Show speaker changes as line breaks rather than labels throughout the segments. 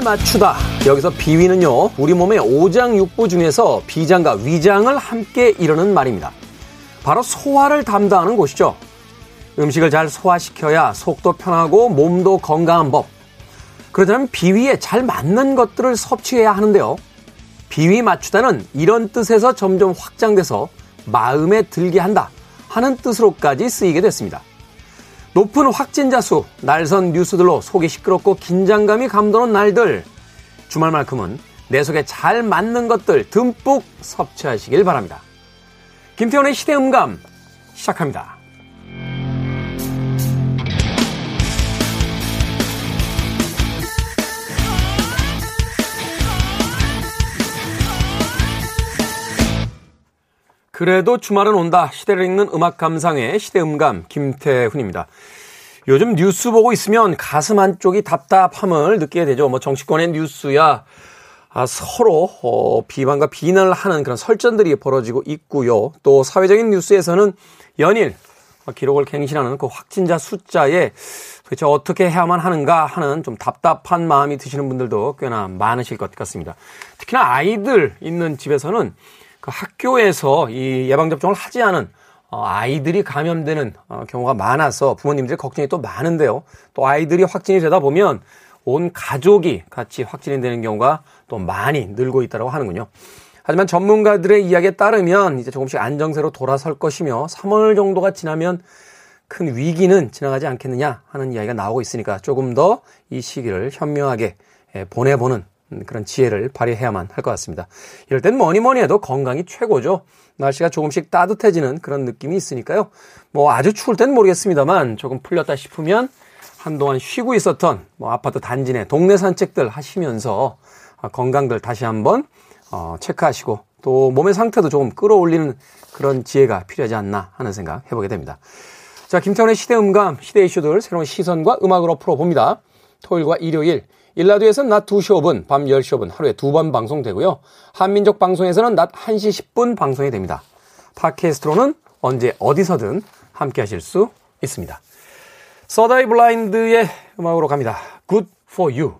맞추다. 여기서 비위는요, 우리 몸의 오장육부 중에서 비장과 위장을 함께 이루는 말입니다. 바로 소화를 담당하는 곳이죠. 음식을 잘 소화시켜야 속도 편하고 몸도 건강한 법. 그렇다면 비위에 잘 맞는 것들을 섭취해야 하는데요. 비위 맞추다는 이런 뜻에서 점점 확장돼서 마음에 들게 한다 하는 뜻으로까지 쓰이게 됐습니다. 높은 확진자 수, 날선 뉴스들로 속이 시끄럽고 긴장감이 감도는 날들. 주말만큼은 내 속에 잘 맞는 것들 듬뿍 섭취하시길 바랍니다. 김태원의 시대음감 시작합니다. 그래도 주말은 온다. 시대를 읽는 음악 감상의 시대음감 김태훈입니다. 요즘 뉴스 보고 있으면 가슴 한쪽이 답답함을 느끼게 되죠. 뭐 정치권의 뉴스야 아, 서로 어, 비방과 비난을 하는 그런 설전들이 벌어지고 있고요. 또 사회적인 뉴스에서는 연일 기록을 갱신하는 그 확진자 숫자에 도대체 어떻게 해야만 하는가 하는 좀 답답한 마음이 드시는 분들도 꽤나 많으실 것 같습니다. 특히나 아이들 있는 집에서는 그 학교에서 이 예방접종을 하지 않은 어, 아이들이 감염되는 어, 경우가 많아서 부모님들의 걱정이 또 많은데요. 또 아이들이 확진이 되다 보면 온 가족이 같이 확진이 되는 경우가 또 많이 늘고 있다고 하는군요. 하지만 전문가들의 이야기에 따르면 이제 조금씩 안정세로 돌아설 것이며 3월 정도가 지나면 큰 위기는 지나가지 않겠느냐 하는 이야기가 나오고 있으니까 조금 더 이 시기를 현명하게 예, 보내보는 음, 그런 지혜를 발휘해야만 할 것 같습니다. 이럴 땐 뭐니 뭐니 해도 건강이 최고죠. 날씨가 조금씩 따뜻해지는 그런 느낌이 있으니까요. 뭐 아주 추울 땐 모르겠습니다만 조금 풀렸다 싶으면 한동안 쉬고 있었던 뭐 아파트 단지 내 동네 산책들 하시면서 아, 건강들 다시 한번 어, 체크하시고 또 몸의 상태도 조금 끌어올리는 그런 지혜가 필요하지 않나 하는 생각 해보게 됩니다. 자, 김태훈의 시대 음감, 시대 이슈들 새로운 시선과 음악으로 풀어봅니다. 토요일과 일요일 1라디오에서는 낮 2시 5분, 밤 10시 5분 하루에 두 번 방송되고요. 한민족 방송에서는 낮 1시 10분 방송이 됩니다. 팟캐스트로는 언제 어디서든 함께 하실 수 있습니다. Third Eye Blind의 음악으로 갑니다. Good for you.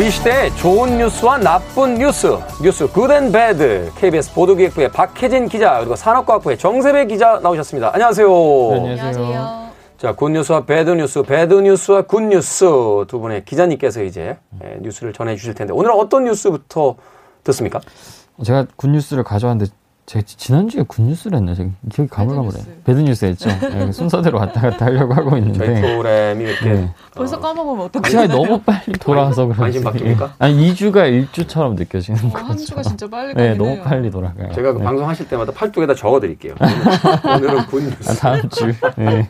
우리 시대의 좋은 뉴스와 나쁜 뉴스, 뉴스 Good and Bad, KBS 보도기획부의 박혜진 기자, 그리고 산업과학부의 정세배 기자 나오셨습니다. 안녕하세요.
네, 안녕하세요.
자, 굿뉴스와 배드뉴스, 배드뉴스와 굿뉴스 두 분의 기자님께서 이제 예, 뉴스를 전해 주실 텐데, 오늘 은 어떤 뉴스부터 듣습니까?
제가 good news를 가져왔는데 제가 지난주에 good news를 했나? 제가 기억이 가물가물해. bad news 했죠. 네, 순서대로 왔다 갔다 하려고 하고 있는데.
저희 프로그램이 이렇게. 네.
벌써 까먹으면 어떡해.
시간이 너무 빨리 돌아와서 그런지.
관심 바뀝니까?
아니, 2주가 1주처럼 느껴지는
어,
거죠.
한 주가 진짜 빨리
네, 너무
해요.
빨리 돌아가요.
제가 그
네.
방송하실 때마다 팔뚝에다 적어 드릴게요. 오늘은 굿뉴스.
아, 다음 주. 네.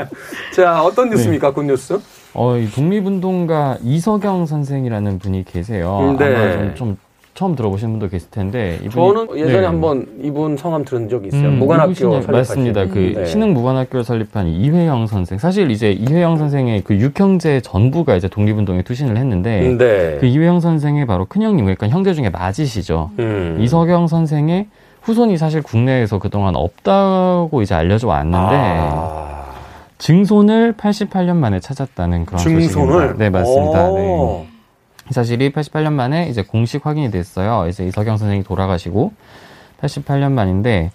자, 어떤 뉴스입니까, 굿뉴스?
어, 이 독립운동가 이석영 선생이라는 분이 계세요.
네.
아마 좀, 좀 처음 들어보신 분도 계실 텐데.
저는 예전에
네.
한번 이분 성함 들은 적이 있어요.
음,
무관학교.
맞습니다. 그
네.
신흥 무관학교를 설립한 이회영 선생. 사실 이제 이회영 선생의 그 육형제 전부가 이제 독립운동에 투신을 했는데
네.
그 이회영 선생의 바로 큰형님 그러니까 형제 중에 맞으시죠.
음.
이석영 선생의 후손이 사실 국내에서 그동안 없다고 이제 알려져 왔는데
아,
증손을 88년 만에 찾았다는 그런
증손을?
소식입니다. 네, 맞습니다.
오.
네. 이 사실이 88년 만에 이제 공식 확인이 됐어요. 이제 이석영 선생이 돌아가시고 88년 만인데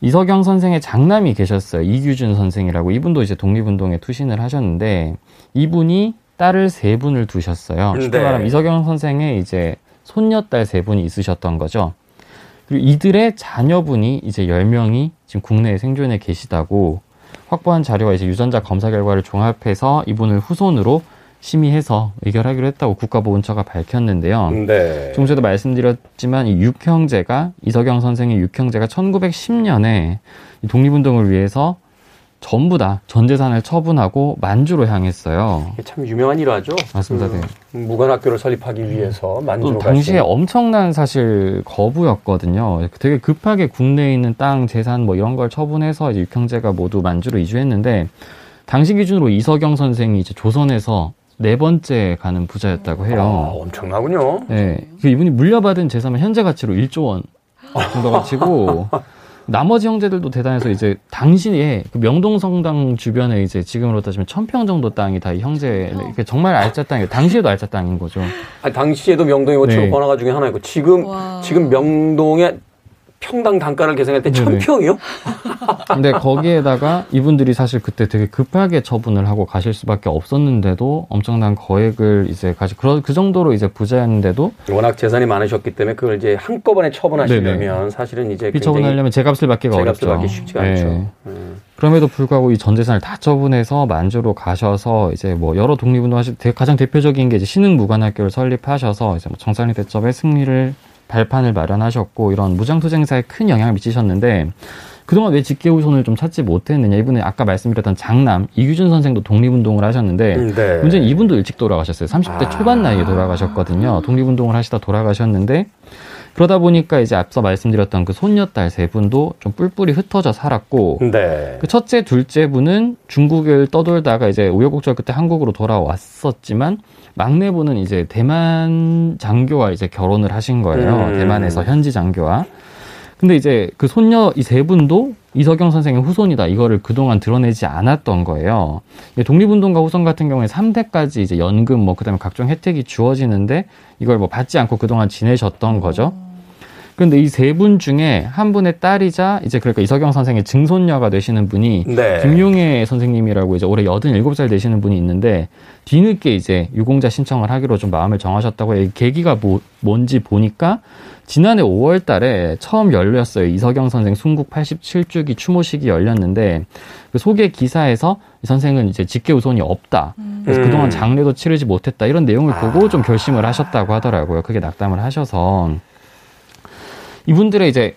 이석영 선생의 장남이 계셨어요. 이규준 선생이라고 이분도 이제 독립운동에 투신을 하셨는데 이분이 딸을 세 분을 두셨어요. 쉽게
네.
말하면 이석영 선생의 이제 손녀딸 세 분이 있으셨던 거죠. 그리고 이들의 자녀분이 이제 10명이 지금 국내에 생존해 계시다고 확보한 자료와 이제 유전자 검사 결과를 종합해서 이분을 후손으로 심의해서 의결하기로 했다고 국가보훈처가 밝혔는데요.
네.
조금 전에도 말씀드렸지만 이 육형제가 이석영 선생의 육형제가 1910년에 독립운동을 위해서 전부 다 전 재산을 처분하고 만주로 향했어요.
참 유명한 일화죠.
맞습니다. 네.
그 무관학교를 설립하기 위해서
또
만주로
당시에
가신.
엄청난 사실 거부였거든요. 되게 급하게 국내에 있는 땅, 재산 뭐 이런 걸 처분해서 이제 육형제가 모두 만주로 이주했는데 당시 기준으로 이석영 선생이 이제 조선에서 네 번째 가는 부자였다고
아,
해요.
엄청나군요.
네. 그 이분이 물려받은 재산은 현재 가치로 1조 원 정도가 치고 나머지 형제들도 대단해서 이제 당시에 그 명동성당 주변에 이제 지금으로 따지면 천평 정도 땅이 다 이 형제 정말 알짜 땅이에요. 당시에도 알짜 땅인 거죠.
아니, 당시에도 명동이 뭐
네.
주로 번화가 중에 하나였고 지금
와.
지금 명동의 평당 단가를 계산할 때
네네.
천평이요?
근데 거기에다가 이분들이 사실 그때 되게 급하게 처분을 하고 가실 수밖에 없었는데도 엄청난 거액을 이제 가지 그, 그 정도로 이제 부자였는데도
워낙 재산이 많으셨기 때문에 그걸 이제 한꺼번에 처분하시려면 사실은 이제
이 처분하려면 제값을 받기가
제값을
어렵죠.
받기 쉽지가
네.
않죠. 음.
그럼에도 불구하고 이 전 재산을 다 처분해서 만주로 가셔서 이제 뭐 여러 독립운동 하실 때 가장 대표적인 게 이제 신흥 무관학교를 설립하셔서 이제 뭐 정상리 대첩의 승리를 발판을 마련하셨고 이런 무장투쟁사에 큰 영향을 미치셨는데 그동안 왜 직계후손을 좀 찾지 못했느냐 이분은 아까 말씀드렸던 장남 이규준 선생도 독립운동을 하셨는데
음, 네.
문제는 이분도 일찍 돌아가셨어요. 30대
아.
초반 나이에 돌아가셨거든요. 독립운동을 하시다 돌아가셨는데 그러다 보니까 이제 앞서 말씀드렸던 그 손녀딸 세 분도 좀 뿔뿔이 흩어져 살았고
네.
그 첫째, 둘째 분은 중국을 떠돌다가 이제 우여곡절 끝에 한국으로 돌아왔었지만 막내분은 이제 대만 장교와 이제 결혼을 하신 거예요.
음.
대만에서 현지 장교와. 근데 이제 그 손녀 이 세 분도 이석영 선생의 후손이다. 이거를 그동안 드러내지 않았던 거예요. 독립운동가 후손 같은 경우에 3대까지 이제 연금 뭐 그다음에 각종 혜택이 주어지는데 이걸 뭐 받지 않고 그동안 지내셨던 거죠. 그런데 이 세 분 중에 한 분의 딸이자 이제 그러니까 이석영 선생의 증손녀가 되시는 분이
네.
김용혜 선생님이라고 이제 올해 87살 되시는 분이 있는데 뒤늦게 이제 유공자 신청을 하기로 좀 마음을 정하셨다고. 이 계기가 뭐, 뭔지 보니까 지난해 5월 달에 처음 열렸어요. 이석영 선생 순국 87주기 추모식이 열렸는데 그 소개 기사에서 이 선생은 이제 직계 우손이 없다. 그래서
음.
그동안 장례도 치르지 못했다. 이런 내용을 보고
아.
좀 결심을 하셨다고 하더라고요. 그게 낙담을 하셔서 이분들의 이제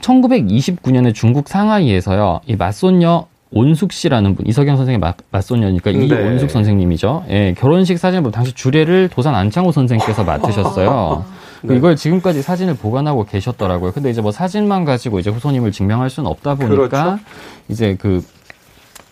1929년에 중국 상하이에서요, 이 맞손녀 온숙 씨라는 분, 이석영 선생의 맞, 맞손녀니까
네.
이온숙 선생님이죠. 예, 결혼식 사진을 보면 당시 주례를 도산 안창호 선생께서 맡으셨어요. 그
네.
이걸 지금까지 사진을 보관하고 계셨더라고요. 근데 이제 뭐 사진만 가지고 이제 후손님을 증명할 수는 없다 보니까
그렇죠.
이제 그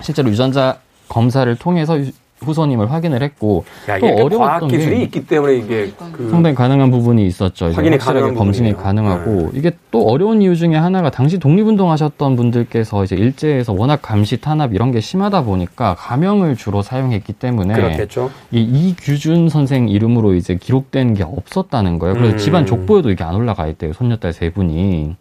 실제로 유전자 검사를 통해서 유- 후손님을 확인을 했고
야,
또 어려웠던
기술이
게
있기 때문에 이게 그
상당히 가능한 부분이 있었죠.
확인이 가능한
검증이
부분이에요.
가능하고 이게 또 어려운 이유 중에 하나가 당시 독립운동 하셨던 분들께서 이제 일제에서 워낙 감시 탄압 이런 게 심하다 보니까 가명을 주로 사용했기 때문에
그렇겠죠.
이 이규준 선생 이름으로 이제 기록된 게 없었다는 거예요. 그래서
음.
집안 족보에도 이게 안 올라가 있대요. 손녀딸 세 분이.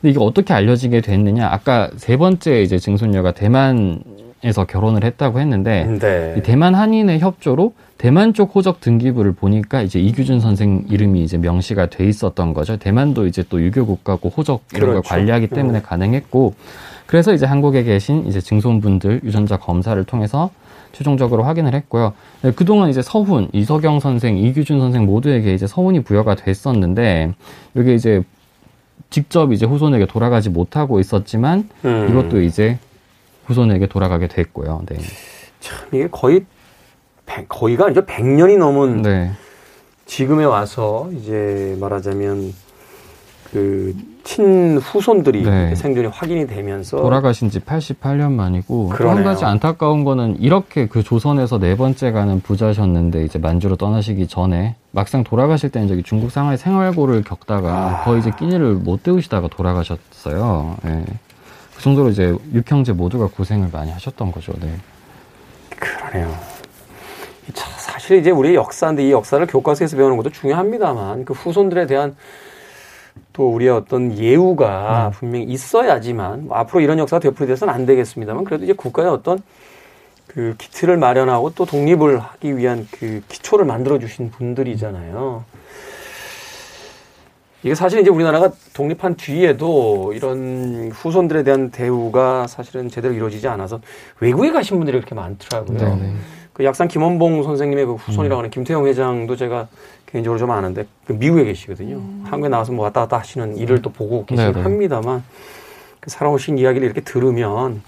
근데 이게 어떻게 알려지게 됐느냐? 아까 세 번째 이제 증손녀가 대만 에서 결혼을 했다고 했는데
네.
이 대만 한인의 협조로 대만 쪽 호적 등기부를 보니까 이제 이규준 선생 이름이 이제 명시가 돼 있었던 거죠. 대만도 이제 또 유교 국가고 호적 이런 걸
그렇죠.
관리하기 때문에
음.
가능했고 그래서 이제 한국에 계신 이제 증손분들 유전자 검사를 통해서 최종적으로 확인을 했고요. 네, 그동안 이제 서훈, 이석영 선생, 이규준 선생 모두에게 이제 서훈이 부여가 됐었는데 이게 이제 직접 이제 후손에게 돌아가지 못하고 있었지만
음.
이것도 이제 후손에게 돌아가게 됐고요. 네.
참 이게 거의 백- 거의가 아니죠. 100년이 넘은
네.
지금에 와서 이제 말하자면 그 친후손들이
네.
생존이 확인이 되면서
돌아가신 지 88년 만이고. 한 가지 안타까운 거는 이렇게 그 조선에서 네 번째 가는 부자셨는데 이제 만주로 떠나시기 전에 막상 돌아가실 때는 저기 중국 상하이 생활고를 겪다가
아.
거의 이제 끼니를 못 때우시다가 돌아가셨어요. 예. 그 정도로 이제 육형제 모두가 고생을 많이 하셨던 거죠. 네.
그러네요. 이 차- 사실 이제 우리의 역사인데 이 역사를 교과서에서 배우는 것도 중요합니다만 그 후손들에 대한 또 우리의 어떤 예우가 분명히 있어야지만 뭐 앞으로 이런 역사가 되풀이돼서는 안 되겠습니다만 그래도 이제 국가의 어떤 그 기틀을 마련하고 또 독립을 하기 위한 그 기초를 만들어 주신 분들이잖아요. 이게 사실 이제 우리나라가 독립한 뒤에도 이런 후손들에 대한 대우가 사실은 제대로 이루어지지 않아서 외국에 가신 분들이 그렇게 많더라고요.
네, 네.
그 약산 김원봉 선생님의 그 후손이라고 하는 김태형 회장도 제가 개인적으로 좀 아는데 그 미국에 계시거든요. 한국에 나와서 뭐 왔다 갔다 하시는 일을 또 보고 계시긴
네네.
합니다만 그 살아오신 이야기를 이렇게 들으면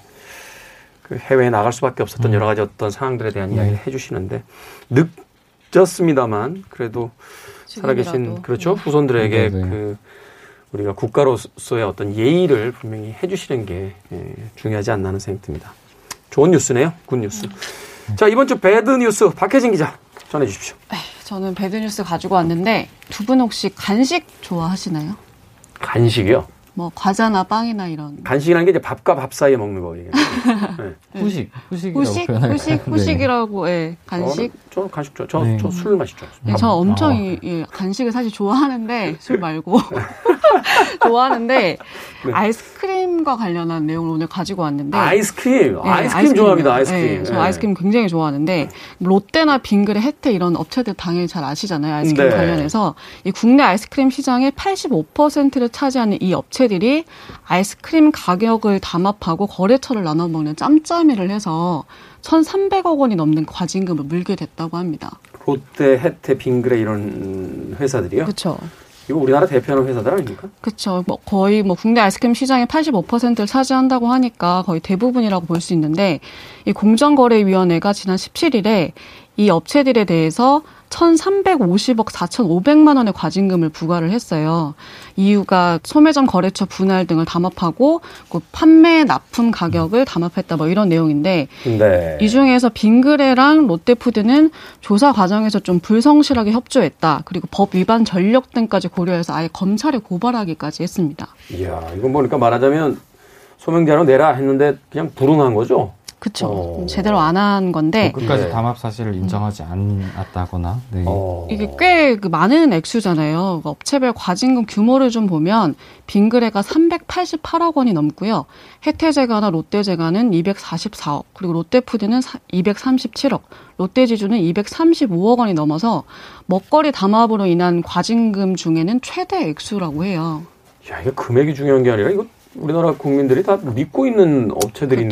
그 해외에 나갈 수밖에 없었던 여러 가지 어떤 상황들에 대한 이야기를 해주시는데 늦었습니다만 그래도
지금이라도.
그렇죠 후손들에게
네네.
그 우리가 국가로서의 어떤 예의를 분명히 해주시는 게 예, 중요하지 않나 하는 생각이 듭니다. 좋은 뉴스네요. Good news. 자 이번 주 bad news 박혜진 기자 전해 주십시오.
저는 bad news 가지고 왔는데 두 분 혹시 간식 좋아하시나요?
간식이요?
뭐 과자나 빵이나 이런
간식이라는 게 이제 밥과 밥 사이에 먹는 거 얘기예요. 네.
후식, 후식이라고
후식
표현할까요?
후식
네.
후식이라고 예 간식
저는, 저는 간식 좋아. 저,
네.
저술 마시죠.
네, 저 엄청
아.
이, 이 간식을 사실 좋아하는데 술 말고 좋아하는데
네.
아이스크림과 관련한 내용을 오늘 가지고 왔는데
아이스크림.
네,
아이스크림 좋아합니다.
아이스크림. 네, 저
네.
아이스크림 굉장히 좋아하는데 롯데나 빙그레, 혜태 이런 업체들 당연히 잘 아시잖아요. 아이스크림
네.
관련해서 이 국내 아이스크림 시장의 85%를 차지하는 이 업체 들이 아이스크림 가격을 담합하고 거래처를 나눠 먹는 짬짬이를 해서 1,300억 원이 넘는 과징금을 물게 됐다고 합니다.
롯데, 혜태, 빙그레 이런 회사들이요.
그렇죠.
이거 우리나라 대표하는 회사들 아닙니까?
그렇죠. 뭐 거의 뭐 국내 아이스크림 시장의 85%를 차지한다고 하니까 거의 대부분이라고 볼 수 있는데 이 공정거래위원회가 지난 17일에 이 업체들에 대해서 1,350억 4,500만 원의 과징금을 부과를 했어요. 이유가 소매점 거래처 분할 등을 담합하고 그 판매 납품 가격을 담합했다 뭐 이런 내용인데
네.
이 중에서 빙그레랑 롯데푸드는 조사 과정에서 좀 불성실하게 협조했다. 그리고 법 위반 전력 등까지 고려해서 아예 검찰에 고발하기까지 했습니다.
이야, 이건 보니까 말하자면 소명제로 내라 했는데 그냥 불응한 거죠?
그쵸.
어.
제대로 안 한 건데
끝까지
네.
담합 사실을 인정하지 않았다거나. 네.
어.
이게 꽤 그 많은 액수잖아요. 그 업체별 과징금 규모를 좀 보면 빙그레가 388억 원이 넘고요. 혜태제과나 롯데제과는 244억, 그리고 롯데푸드는 237억, 롯데지주는 235억 원이 넘어서 먹거리 담합으로 인한 과징금 중에는 최대 액수라고 해요.
야, 이게 금액이 중요한 게 아니라 이거 우리나라 국민들이 다 믿고 있는 업체들인데,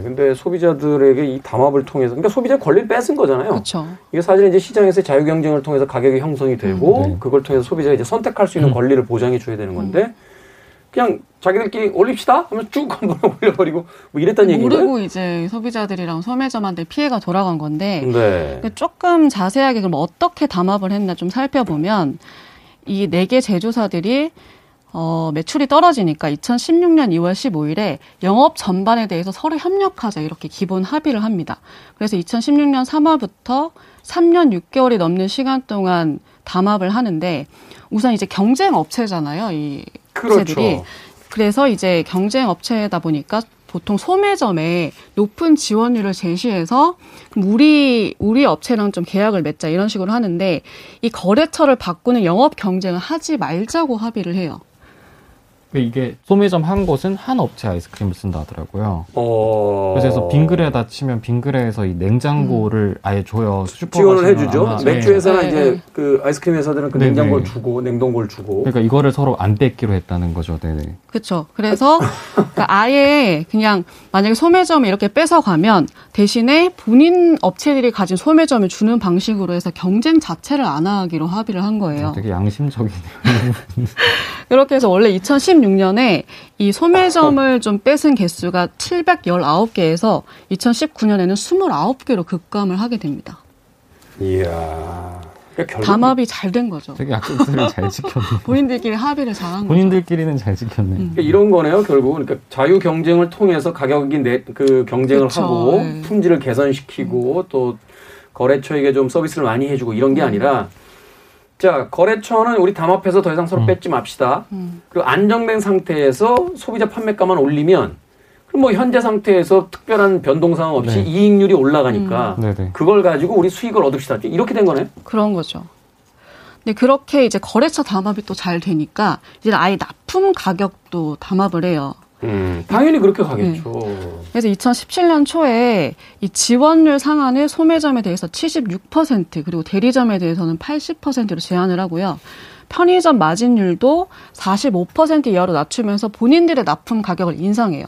그쵸.
근데 소비자들에게 이 담합을 통해서, 그러니까 소비자 권리를 뺏은 거잖아요.
그렇죠.
이게 사실 이제 시장에서 자유 경쟁을 통해서 가격이 형성이 되고,
음, 네.
그걸 통해서 소비자가 이제 선택할 수 있는
음.
권리를 보장해 줘야 되는 건데, 그냥 자기들끼리 올립시다 하면 쭉 한번 올려버리고 뭐 이랬단 얘기인가요?
모르고 이제 소비자들이랑 소매점한테 피해가 돌아간 건데
네.
근데 조금 자세하게 그럼 어떻게 담합을 했나 좀 살펴보면 이 네 개 제조사들이 어, 매출이 떨어지니까 2016년 2월 15일에 영업 전반에 대해서 서로 협력하자 이렇게 기본 합의를 합니다. 그래서 2016년 3월부터 3년 6개월이 넘는 시간 동안 담합을 하는데 우선 이제 경쟁 업체잖아요. 이 업체들이.
그렇죠.
그래서 이제 경쟁 업체다 보니까 보통 소매점에 높은 지원율을 제시해서 우리 우리 업체랑 좀 계약을 맺자 이런 식으로 하는데 이 거래처를 바꾸는 영업 경쟁을 하지 말자고 합의를 해요.
이게 소매점 한 곳은 한 업체 아이스크림을 쓴다 하더라고요.
어.
그래서 빙그레다 치면 빙그레에서 이 냉장고를 아예 줘요.
지원을 해주죠.
아마,
맥주
예.
회사나
네,
이제
네.
그 아이스크림 회사들은 그
네,
냉장고를
네.
주고 냉동고를 주고.
그러니까 이거를 서로 안 뺏기로 했다는 거죠. 네네.
그렇죠. 그래서 그러니까 아예 그냥 만약에 소매점을 이렇게 뺏어 가면 대신에 본인 업체들이 가진 소매점을 주는 방식으로 해서 경쟁 자체를 안 하기로 합의를 한 거예요.
되게 양심적이네요.
그렇게 해서 원래 2016년에 이 소매점을 좀 뺏은 개수가 719개에서 2019년에는 29개로 급감을 하게 됩니다.
이야. 그러니까
담합이 잘 된 거죠.
되게 약속들을 잘 지켰네.
본인들끼리 합의를 잘한 거죠.
본인들끼리는 잘 지켰네.
음.
그러니까 이런 거네요. 결국 그러니까 자유 경쟁을 통해서 가격이 내, 그 경쟁을
그쵸,
하고
네.
품질을 개선시키고 또 거래처에게 좀 서비스를 많이 해주고 이런 게
음.
아니라 자 거래처는 우리 담합해서 더 이상 서로
음.
뺏지 맙시다.
음.
그리고 안정된 상태에서 소비자 판매가만 올리면 그럼 뭐 현재 상태에서 특별한 변동 상황 없이
네.
이익률이 올라가니까
네네.
그걸 가지고 우리 수익을 얻읍시다. 이렇게 된 거네.
그런 거죠. 근데 그렇게 이제 거래처 담합이 또 잘 되니까 이제 아예 납품 가격도 담합을 해요.
음, 당연히 그렇게 가겠죠.
그래서 2017년 초에 이 지원율 상한을 소매점에 대해서 76% 그리고 대리점에 대해서는 80%로 제한을 하고요. 편의점 마진율도 45% 이하로 낮추면서 본인들의 납품 가격을 인상해요.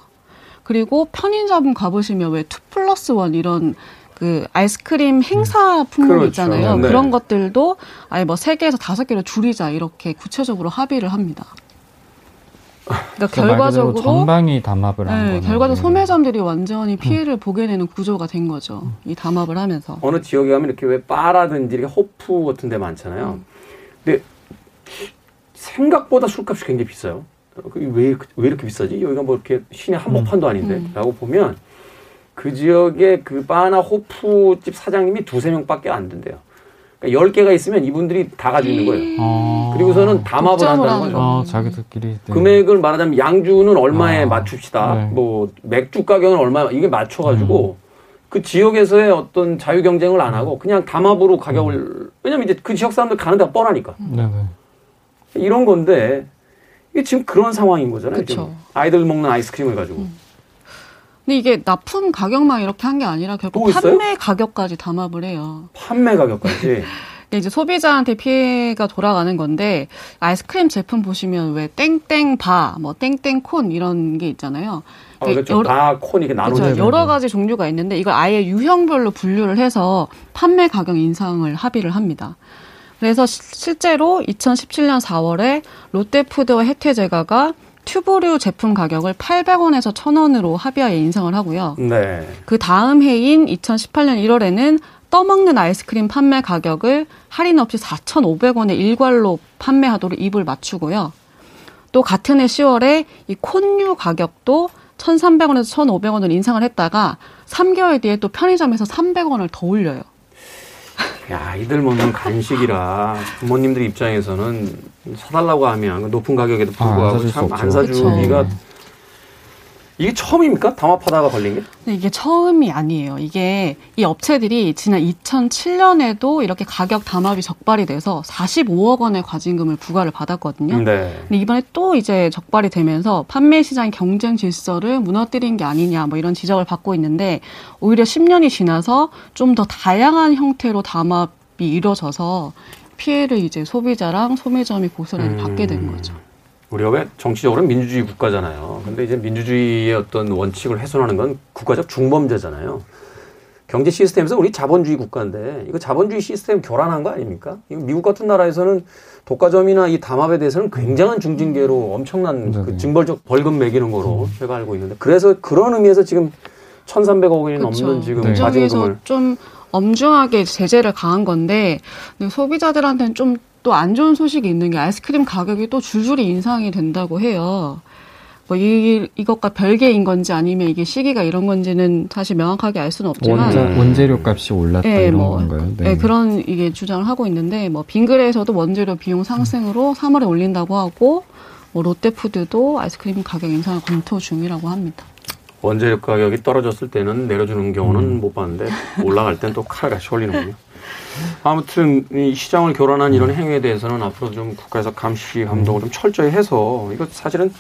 그리고 편의점 가보시면 왜2 플러스 1 이런 그 아이스크림 행사 품목
그렇죠.
있잖아요.
네.
그런 것들도 아예 뭐 3개에서 5개로 줄이자 이렇게 구체적으로 합의를 합니다. 그러니까
그러니까
결과적으로
전방이 담합을 한
네,
거네요.
결과적으로
네.
소매점들이 완전히 피해를 보게 되는 구조가 된 거죠. 이 담합을 하면서.
어느 지역에 가면 이렇게 왜 바라든지 이렇게 호프 같은 데 많잖아요. 근데 생각보다 술값이 굉장히 비싸요. 어, 그게 왜, 이렇게- 왜 이렇게 비싸지? 여기가 뭐 이렇게 시내 한복판도 아닌데?
음.
라고 보면 그 지역에 그 바나 호프집 사장님이 두세 명 밖에 안 된대요. 그러니까 10개가 있으면 이분들이 다 가지고 있는 거예요.
아.
그리고서는 담합을 한다는 거죠.
거.
아, 자기들끼리. 네.
금액을 말하자면 양주는 얼마에
아,
맞춥시다.
네.
뭐 맥주 가격은 얼마 이게 맞춰 가지고 그 지역에서의 어떤 자유 경쟁을 안 하고 그냥 담합으로 가격을 왜냐면 이제 그 지역 사람들 가는 데가 뻔하니까
네네.
이런 건데 이게 지금 그런 상황인 거잖아요.
그쵸.
지금 아이들 먹는 아이스크림을 가지고
근데 이게 납품 가격만 이렇게 한 게 아니라 결국? 판매 가격까지 담합을 해요.
판매 가격까지
근데 이제 소비자한테 피해가 돌아가는 건데 아이스크림 제품 보시면 왜 땡땡 바, 뭐 땡땡 콘 이런 게 있잖아요.
아, 그렇죠.
여러-
다 콘이 이렇게 나눠져
그렇죠. 여러 가지 종류가 있는데 이걸 아예 유형별로 분류를 해서 판매 가격 인상을 합의를 합니다. 그래서 시- 실제로 2017년 4월에 롯데푸드와 혜태제과가 튜브류 제품 가격을 800원에서 1000원으로 합의하에 인상을 하고요.
네.
그 다음 해인 2018년 1월에는 떠먹는 아이스크림 판매 가격을 할인 없이 4,500원에 일괄로 판매하도록 입을 맞추고요. 또 같은 해 10월에 이 콘류 가격도 1,300원에서 1,500원을 인상을 했다가 3개월 뒤에 또 편의점에서 300원을 더 올려요.
야, 아이들 먹는 간식이라 부모님들 입장에서는 사달라고 하면 그 높은 가격에도
아, 안
불구하고
사줄
수참안
없죠.
사주기가. 이게 처음입니까? 담합하다가 걸린 게?
근데 이게 처음이 아니에요. 이게 이 업체들이 지난 2007년에도 이렇게 가격 담합이 적발이 돼서 45억 원의 과징금을 부과를 받았거든요.
네.
근데 이번에 또 이제 적발이 되면서 판매 시장 경쟁 질서를 무너뜨린 게 아니냐 뭐 이런 지적을 받고 있는데 오히려 10년이 지나서 좀 더 다양한 형태로 담합이 이루어져서 피해를 이제 소비자랑 소매점이 고스란히
음.
받게 된 거죠.
우리가 왜 정치적으로 는 민주주의 국가잖아요. 근데 이제 민주주의의 어떤 원칙을 훼손하는 건 국가적 중범죄잖아요. 경제 시스템에서 우리 자본주의 국가인데 이거 자본주의 시스템 교란한 거 아닙니까? 이거 미국 같은 나라에서는 독과점이나 이 담합에 대해서는 굉장한 중징계로 엄청난 그. 징벌적 벌금 매기는 거로 제가 알고 있는데 그래서 그런 의미에서 지금 1,300억 원이 넘는 지금
네.
과징금을
좀 엄중하게 제재를 가한 건데 소비자들한테는 좀 또 안 좋은 소식이 있는 게 아이스크림 가격이 또 줄줄이 인상이 된다고 해요. 뭐 이, 이것과 별개인 건지 아니면 이게 시기가 이런 건지는 사실 명확하게 알 수는 없지만
원자, 원재료 값이 올랐다
예,
이런
뭐,
건가요?
예, 그런 이게 주장을 하고 있는데 뭐 빙그레에서도 원재료 비용 상승으로 3월에 올린다고 하고 뭐 롯데푸드도 아이스크림 가격 인상을 검토 중이라고 합니다.
원재료 가격이 떨어졌을 때는 내려주는 경우는 못 봤는데 올라갈 땐 또 칼같이 올리는군요. 아무튼 이 시장을 교란한 이런 행위에 대해서는 앞으로 좀 국가에서 감시 감독을 좀 철저히 해서 이거 사실은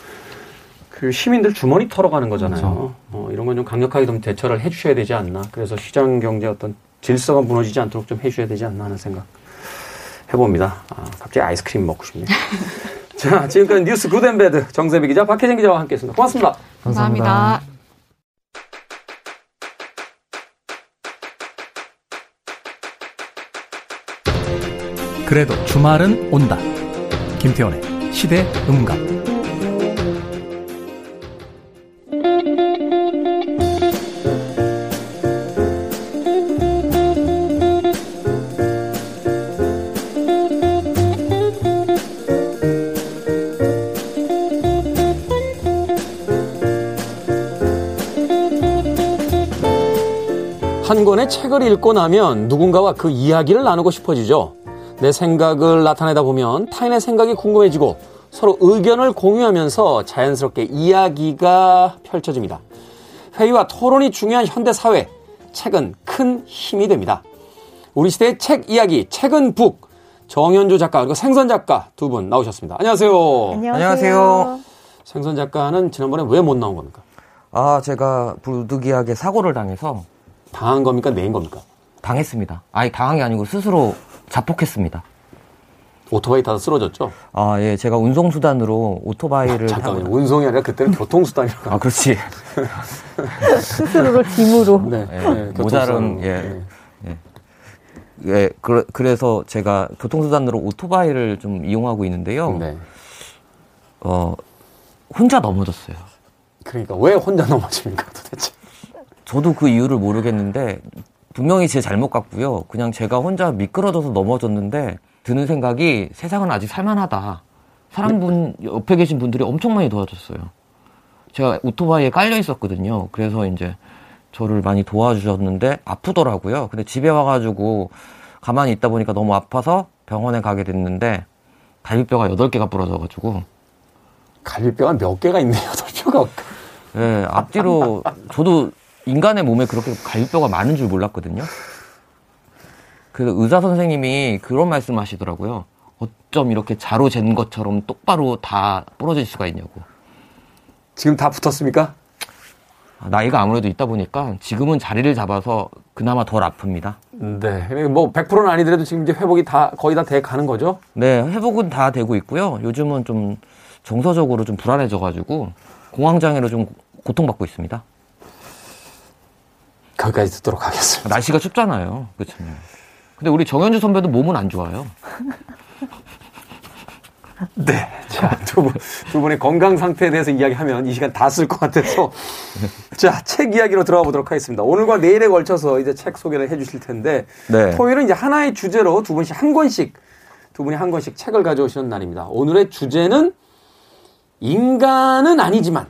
그 시민들 주머니 털어가는 거잖아요.
그렇죠.
어, 이런 건 좀 강력하게 좀 대처를 해주셔야 되지 않나. 그래서 시장 경제 어떤 질서가 무너지지 않도록 좀 해주셔야 되지 않나 하는 생각 해봅니다. 아, 갑자기 아이스크림 먹고 싶네요. 자, 지금까지 뉴스 Good and Bad 정세비 기자, 박혜진 기자와 함께했습니다. 고맙습니다.
감사합니다.
그래도 주말은 온다. 김태원의 시대 음감.
한 권의 책을 읽고 나면 누군가와 그 이야기를 나누고 싶어지죠. 내 생각을 나타내다 보면 타인의 생각이 궁금해지고 서로 의견을 공유하면서 자연스럽게 이야기가 펼쳐집니다. 회의와 토론이 중요한 현대 사회, 책은 큰 힘이 됩니다. 우리 시대의 책 이야기, 책은 북. 정현주 작가 그리고 생선 작가 두 분 나오셨습니다. 안녕하세요.
안녕하세요.
생선 작가는 지난번에 왜 못 나온 겁니까?
아, 제가 부득이하게 사고를 당해서
당한 겁니까? 내인 겁니까?
당했습니다. 아니, 당한 게 아니고 스스로 자폭했습니다.
오토바이 타다 쓰러졌죠?
아, 예, 제가 운송수단으로 오토바이를
잠깐만요.
타고-
운송이 아니라 그때는 교통수단이라고.
아, 그렇지.
스스로를 짐으로.
네.
예,
네,
모자른. 예.
네.
예, 그, 그래서 제가 교통수단으로 오토바이를 좀 이용하고 있는데요.
네.
어, 혼자 넘어졌어요.
그러니까 왜 혼자 넘어집니까 도대체?
저도 그 이유를 모르겠는데 분명히 제 잘못 같고요. 그냥 제가 혼자 미끄러져서 넘어졌는데 드는 생각이 세상은 아직 살만하다. 사람분 옆에 계신 분들이 엄청 많이 도와줬어요. 제가 오토바이에 깔려 있었거든요. 그래서 이제 저를 많이 도와주셨는데 아프더라고요. 근데 집에 와가지고 가만히 있다 보니까 너무 아파서 병원에 가게 됐는데 갈비뼈가 8개가 부러져가지고
갈비뼈가 몇 개가 있네요. 여덟뼈가
예, 앞뒤로 저도 인간의 몸에 그렇게 갈비뼈가 많은 줄 몰랐거든요. 그 의사 선생님이 그런 말씀 하시더라고요. 어쩜 이렇게 자로 잰 것처럼 똑바로 다 부러질 수가 있냐고.
지금 다 붙었습니까?
나이가 아무래도 있다 보니까 지금은 자리를 잡아서 그나마 덜 아픕니다.
네. 뭐 100%는 아니더라도 지금 이제 회복이 다 거의 다 돼 가는 거죠?
네, 회복은 다 되고 있고요. 요즘은 좀 정서적으로 좀 불안해져 가지고 공황장애로 좀 고통받고 있습니다.
거기까지 듣도록 하겠습니다.
날씨가 춥잖아요. 그렇죠. 근데 우리 정현주 선배도 몸은 안 좋아요.
네. 자, 두 분, 두 분의 건강 상태에 대해서 이야기하면 이 시간 다 쓸 것 같아서. 자, 책 이야기로 들어가 보도록 하겠습니다. 오늘과 내일에 걸쳐서 이제 책 소개를 해 주실 텐데.
네.
토요일은 이제 하나의 주제로 두 분씩 한 권씩, 두 분이 한 권씩 책을 가져오시는 날입니다. 오늘의 주제는 인간은 아니지만.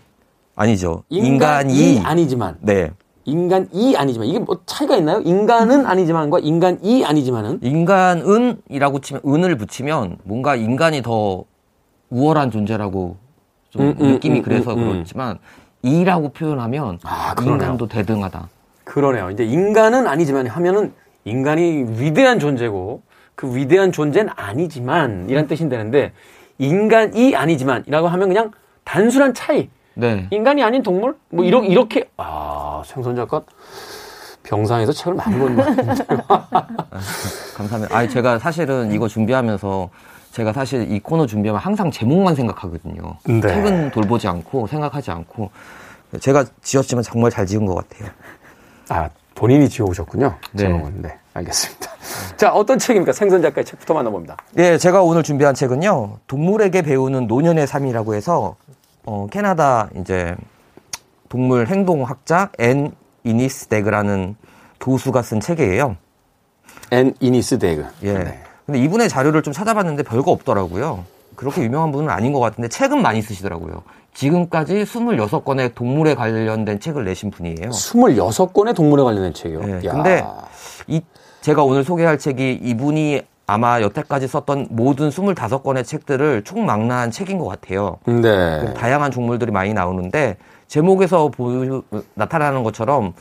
아니죠.
인간이,
인간이
아니지만.
네.
인간이 아니지만. 이게 뭐 차이가 있나요? 인간은 아니지만과 인간이 아니지만은.
인간은이라고 치면 은을 붙이면 뭔가 인간이 더 우월한 존재라고 좀
음, 음,
느낌이
음,
그래서
음, 음.
그렇지만 이라고 표현하면
아.
인간도 대등하다.
그러네요. 이제 인간은 아니지만 하면은 인간이 위대한 존재고 그 위대한 존재는 아니지만 이란 뜻이 되는데 인간이 아니지만이라고 하면 그냥 단순한 차이.
네.
인간이 아닌 동물? 뭐 이렇게 이렇게 아, 생선 작가 병상에서 책을 많이 본것 같은데요.
감사합니다. 아니 제가 사실은 이거 준비하면서 제가 사실 이 코너 준비하면 항상 제목만 생각하거든요.
네.
책은 돌보지 않고 생각하지 않고 제가 지었지만 정말 잘 지은 것 같아요.
아, 본인이 지어 오셨군요.
네.
제목은. 네. 알겠습니다. 자, 어떤 책입니까? 생선 작가의 책부터 만나봅니다.
네, 제가 오늘 준비한 책은요. 동물에게 배우는 노년의 삶이라고 해서 어, 캐나다 이제 동물 행동학자 앤 이니스 데그라는 교수가 쓴 책이에요.
앤 이니스 데그.
예.
네.
근데 이분의 자료를 좀 찾아봤는데 별거 없더라고요. 그렇게 유명한 분은 아닌 것 같은데 책은 많이 쓰시더라고요. 지금까지 26권의 동물에 관련된 책을 내신 분이에요.
26권의 동물에 관련된 책이요.
네,
야.
근데 이 제가 오늘 소개할 책이 이분이 아마 여태까지 썼던 모든 25권의 책들을 총망라한 책인 것 같아요.
네.
다양한 동물들이 많이 나오는데 제목에서 보여, 나타나는 것처럼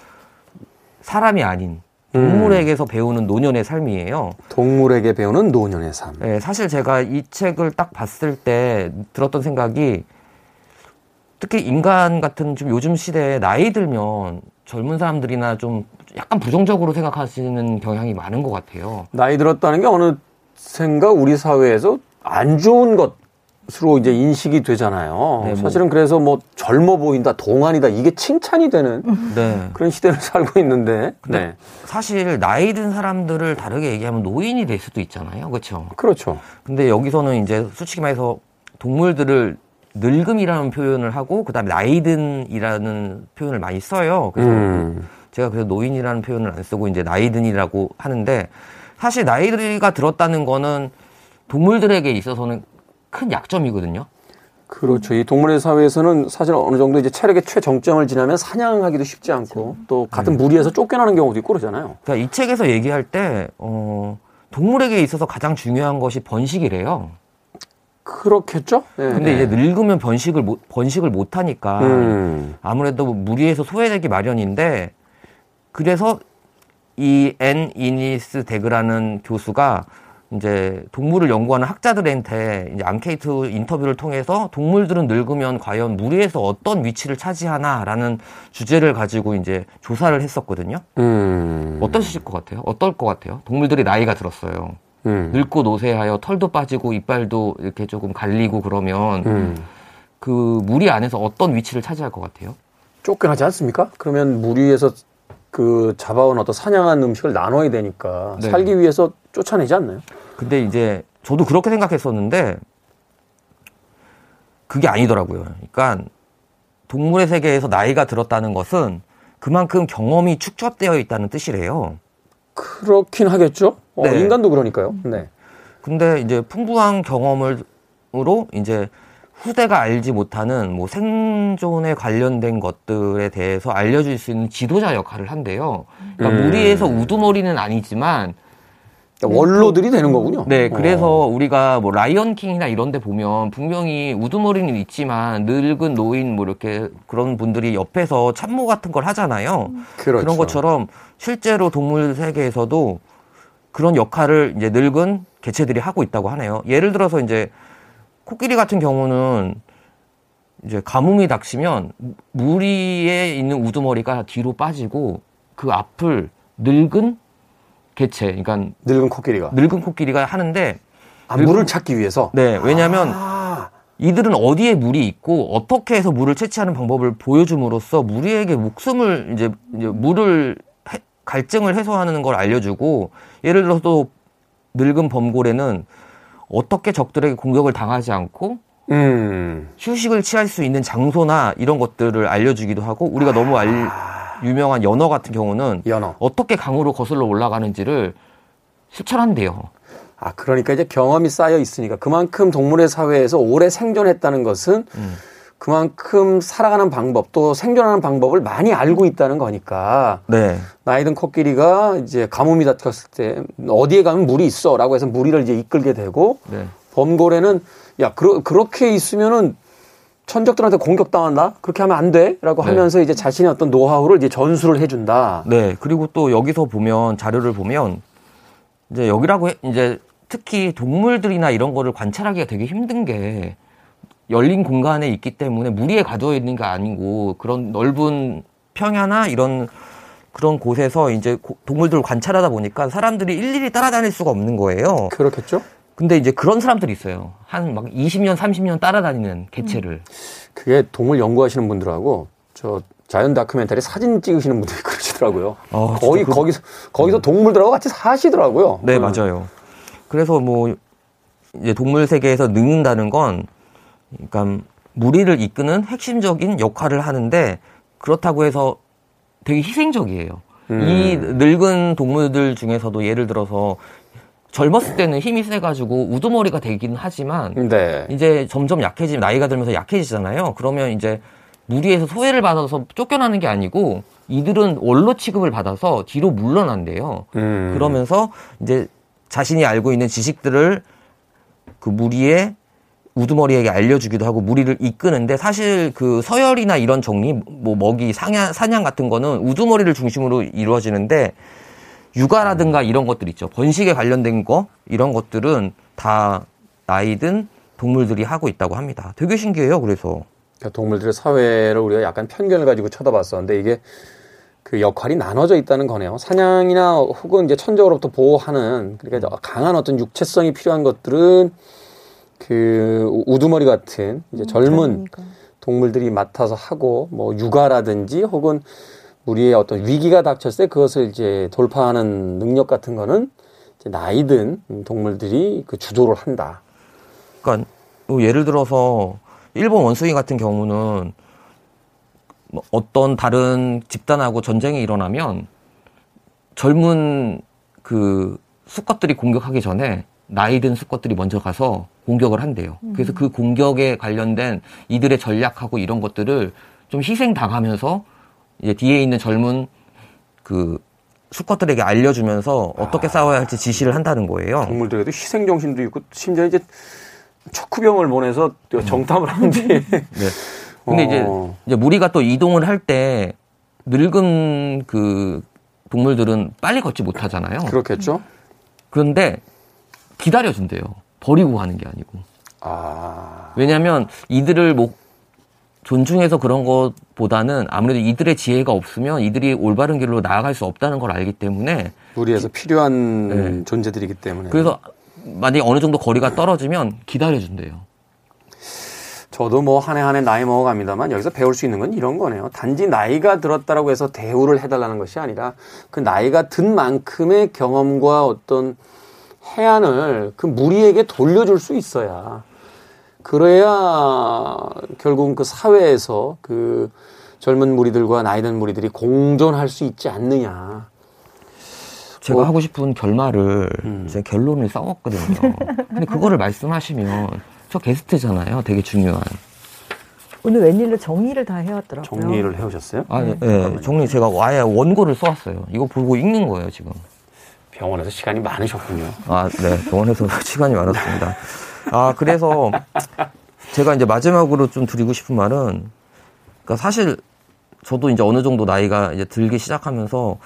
사람이 아닌 동물에게서 배우는 노년의 삶이에요.
동물에게 배우는 노년의 삶.
예, 사실 제가 이 책을 딱 봤을 때 들었던 생각이 특히 인간 같은 좀 요즘 시대에 나이 들면 젊은 사람들이나 좀 약간 부정적으로 생각하시는 경향이 많은 것 같아요.
나이 들었다는 게 어느샌가 우리 사회에서 안 좋은 것으로 이제 인식이 되잖아요.
네, 뭐.
사실은 그래서 뭐 젊어 보인다, 동안이다 이게 칭찬이 되는
네.
그런 시대를 살고 있는데. 네.
사실 나이 든 사람들을 다르게 얘기하면 노인이 될 수도 있잖아요. 그렇죠?
그렇죠.
근데 여기서는 이제 솔직히 말해서 동물들을 늙음이라는 표현을 하고 그다음에 나이든이라는 표현을 많이 써요. 그래서
음.
제가 그래서 노인이라는 표현을 안 쓰고 이제 나이든이라고 하는데 사실 나이가 들었다는 거는 동물들에게 있어서는 큰 약점이거든요.
그렇죠. 이 동물의 사회에서는 사실 어느 정도 이제 체력의 최정점을 지나면 사냥하기도 쉽지 않고 또 같은 무리에서 쫓겨나는 경우도 있고 그러잖아요.
그러니까 이 책에서 얘기할 때 어, 동물에게 있어서 가장 중요한 것이 번식이래요.
그렇겠죠? 네.
근데 이제 늙으면 번식을 못, 번식을 못 하니까
음.
아무래도 무리에서 소외되기 마련인데 그래서 이 앤 이니스 데그라는 교수가 이제 동물을 연구하는 학자들한테 이제 앙케이트 인터뷰를 통해서 동물들은 늙으면 과연 무리에서 어떤 위치를 차지하나라는 주제를 가지고 이제 조사를 했었거든요.
음.
어떠실 것 같아요? 어떨 것 같아요? 동물들이 나이가 들었어요.
음.
늙고 노쇠하여 털도 빠지고 이빨도 이렇게 조금 갈리고 그러면
음.
그 무리 안에서 어떤 위치를 차지할 것 같아요?
쫓겨나지 않습니까? 그러면 무리에서 그 잡아온 어떤 사냥한 음식을 나눠야 되니까
네.
살기 위해서 쫓아내지 않나요?
근데 이제 저도 그렇게 생각했었는데 그게 아니더라고요. 그러니까 동물의 세계에서 나이가 들었다는 것은 그만큼 경험이 축적되어 있다는 뜻이래요.
그렇긴 하겠죠. 어,
네.
인간도 그러니까요. 네.
근데 이제 풍부한 경험으로 이제 후대가 알지 못하는 뭐 생존에 관련된 것들에 대해서 알려줄 수 있는 지도자 역할을 한대요. 그러니까
음.
무리에서 우두머리는 아니지만
그러니까 원로들이 되는 거군요.
네, 그래서
어.
우리가 뭐 라이언 킹이나 이런 데 보면 분명히 우두머리는 있지만 늙은 노인 뭐 이렇게 그런 분들이 옆에서 참모 같은 걸 하잖아요.
그렇죠.
그런 것처럼 실제로 동물 세계에서도 그런 역할을 이제 늙은 개체들이 하고 있다고 하네요. 예를 들어서 이제 코끼리 같은 경우는 이제 가뭄이 닥치면 무리에 있는 우두머리가 뒤로 빠지고 그 앞을 늙은 개체, 그러니까
늙은 코끼리가
늙은 코끼리가 하는데
아, 물을 찾기 위해서.
네 왜냐하면
아,
이들은 어디에 물이 있고 어떻게 해서 물을 채취하는 방법을 보여줌으로써 무리에게 목숨을 이제, 이제 물을 해- 갈증을 해소하는 걸 알려주고 예를 들어서 또 늙은 범고래는 어떻게 적들에게 공격을 당하지 않고
음,
휴식을 취할 수 있는 장소나 이런 것들을 알려주기도 하고 우리가 너무 알, 유명한 연어 같은 경우는
연어.
어떻게 강으로 거슬러 올라가는지를 실천한대요.
아, 그러니까 이제 경험이 쌓여 있으니까 그만큼 동물의 사회에서 오래 생존했다는 것은
음.
그만큼 살아가는 방법 또 생존하는 방법을 많이 알고 있다는 거니까
네.
나이든 코끼리가 이제 가뭄이 닥쳤을 때 어디에 가면 물이 있어라고 해서 무리를 이제 이끌게 되고
네.
범고래는 야 그러, 그렇게 있으면은 천적들한테 공격당한다 그렇게 하면 안 돼라고
네.
하면서 이제 자신의 어떤 노하우를 이제 전수를 해준다.
네, 그리고 또 여기서 보면 자료를 보면 이제 여기라고 해- 이제 특히 동물들이나 이런 거를 관찰하기가 되게 힘든 게 열린 공간에 있기 때문에 무리에 가두어 있는 게 아니고 그런 넓은 평야나 이런 그런 곳에서 이제 고- 동물들을 관찰하다 보니까 사람들이 일일이 따라다닐 수가 없는 거예요.
그렇겠죠?
근데 이제 그런 사람들이 있어요. 한 막 20년, 30년 따라다니는 개체를.
그게 동물 연구하시는 분들하고 저 자연 다큐멘터리 사진 찍으시는 분들이 그러시더라고요.
아, 진짜
거의
그-
거기서 거기서 동물들하고 같이 사시더라고요.
네,
음.
맞아요. 그래서 뭐 이제 동물 세계에서 늙는다는 건 그러니까 무리를 이끄는 핵심적인 역할을 하는데 그렇다고 해서 되게 희생적이에요.
음.
이 늙은 동물들 중에서도 예를 들어서 젊었을 때는 힘이 세가지고 우두머리가 되긴 하지만
네.
이제 점점 약해지면 나이가 들면서 약해지잖아요. 그러면 이제 무리에서 소외를 받아서 쫓겨나는 게 아니고 이들은 원로 취급을 받아서 뒤로 물러난대요.
음.
그러면서 이제 자신이 알고 있는 지식들을 그 무리의 우두머리에게 알려주기도 하고 무리를 이끄는데 사실 그 서열이나 이런 정리, 뭐 먹이, 상야, 사냥 같은 거는 우두머리를 중심으로 이루어지는데 육아라든가 이런 것들 있죠. 번식에 관련된 거 이런 것들은 다 나이든 동물들이 하고 있다고 합니다. 되게 신기해요. 그래서
그러니까 동물들의 사회를 우리가 약간 편견을 가지고 쳐다봤었는데 이게 그 역할이 나눠져 있다는 거네요. 사냥이나 혹은 이제 천적으로부터 보호하는 그러니까 강한 어떤 육체성이 필요한 것들은 그 우두머리 같은 이제 젊은 동물들이 맡아서 하고 뭐 육아라든지 혹은 우리의 어떤 위기가 닥쳤을 때 그것을 이제 돌파하는 능력 같은 거는 이제 나이 든 동물들이 그 주도를 한다.
그러니까 뭐 예를 들어서 일본 원숭이 같은 경우는 뭐 어떤 다른 집단하고 전쟁이 일어나면 젊은 그 수컷들이 공격하기 전에 나이 든 수컷들이 먼저 가서 공격을 한대요. 그래서 그 공격에 관련된 이들의 전략하고 이런 것들을 좀 희생 당하면서 이제 뒤에 있는 젊은 그 수컷들에게 알려주면서 어떻게 싸워야 할지 지시를 한다는 거예요.
동물들에도 희생 정신도 있고 심지어 이제 척후병을 보내서 정탐을 하는지.
네. 근데 이제,
어.
이제 무리가 또 이동을 할 때 늙은 그 동물들은 빨리 걷지 못하잖아요.
그렇겠죠.
그런데 기다려준대요. 버리고 가는 게 아니고.
아,
왜냐하면 이들을 뭐 존중해서 그런 것보다는 아무래도 이들의 지혜가 없으면 이들이 올바른 길로 나아갈 수 없다는 걸 알기 때문에
무리에서 필요한
네.
존재들이기 때문에.
그래서 만약에 어느 정도 거리가 떨어지면 기다려준대요.
저도 뭐 한 해 한 해 나이 먹어갑니다만 여기서 배울 수 있는 건 이런 거네요. 단지 나이가 들었다라고 해서 대우를 해달라는 것이 아니라 그 나이가 든 만큼의 경험과 어떤 해안을 그 무리에게 돌려줄 수 있어야 그래야 결국은 그 사회에서 그 젊은 무리들과 나이 든 무리들이 공존할 수 있지 않느냐.
제가
어.
하고 싶은 결말을
음.
제 결론을 써왔거든요. 근데 그거를 말씀하시면 저 게스트잖아요. 되게 중요한.
오늘 웬일로 정리를 다 해왔더라고요.
정리를 해오셨어요?
아, 예. 정리 제가 아예 원고를 써왔어요. 이거 보고 읽는 거예요, 지금.
병원에서 시간이 많으셨군요.
아, 네. 병원에서 시간이 많았습니다. 아, 그래서 제가 이제 마지막으로 좀 드리고 싶은 말은, 그러니까 사실 저도 이제 어느 정도 나이가 이제 들기 시작하면서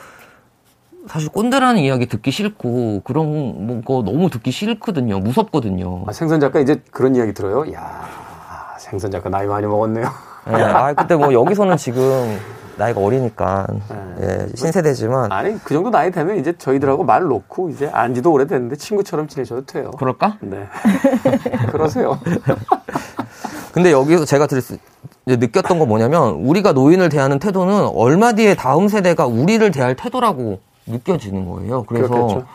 사실 꼰대라는 이야기 듣기 싫고 그런 거 너무 듣기 싫거든요. 무섭거든요.
아, 생선 작가 이제 그런 이야기 들어요. 야 생선 작가 나이 많이 먹었네요.
네, 아, 근데 뭐 여기서는 지금 나이가 어리니까 예, 신세대지만
아니 그 정도 나이 되면 이제 저희들하고 말 놓고 이제 안지도 오래됐는데 친구처럼 지내셔도 돼요.
그럴까?
네. 그러세요.
근데 여기서 제가 들 수, 이제 느꼈던 거 뭐냐면 우리가 노인을 대하는 태도는 얼마 뒤에 다음 세대가 우리를 대할 태도라고 느껴지는 거예요. 그래서
그렇겠죠.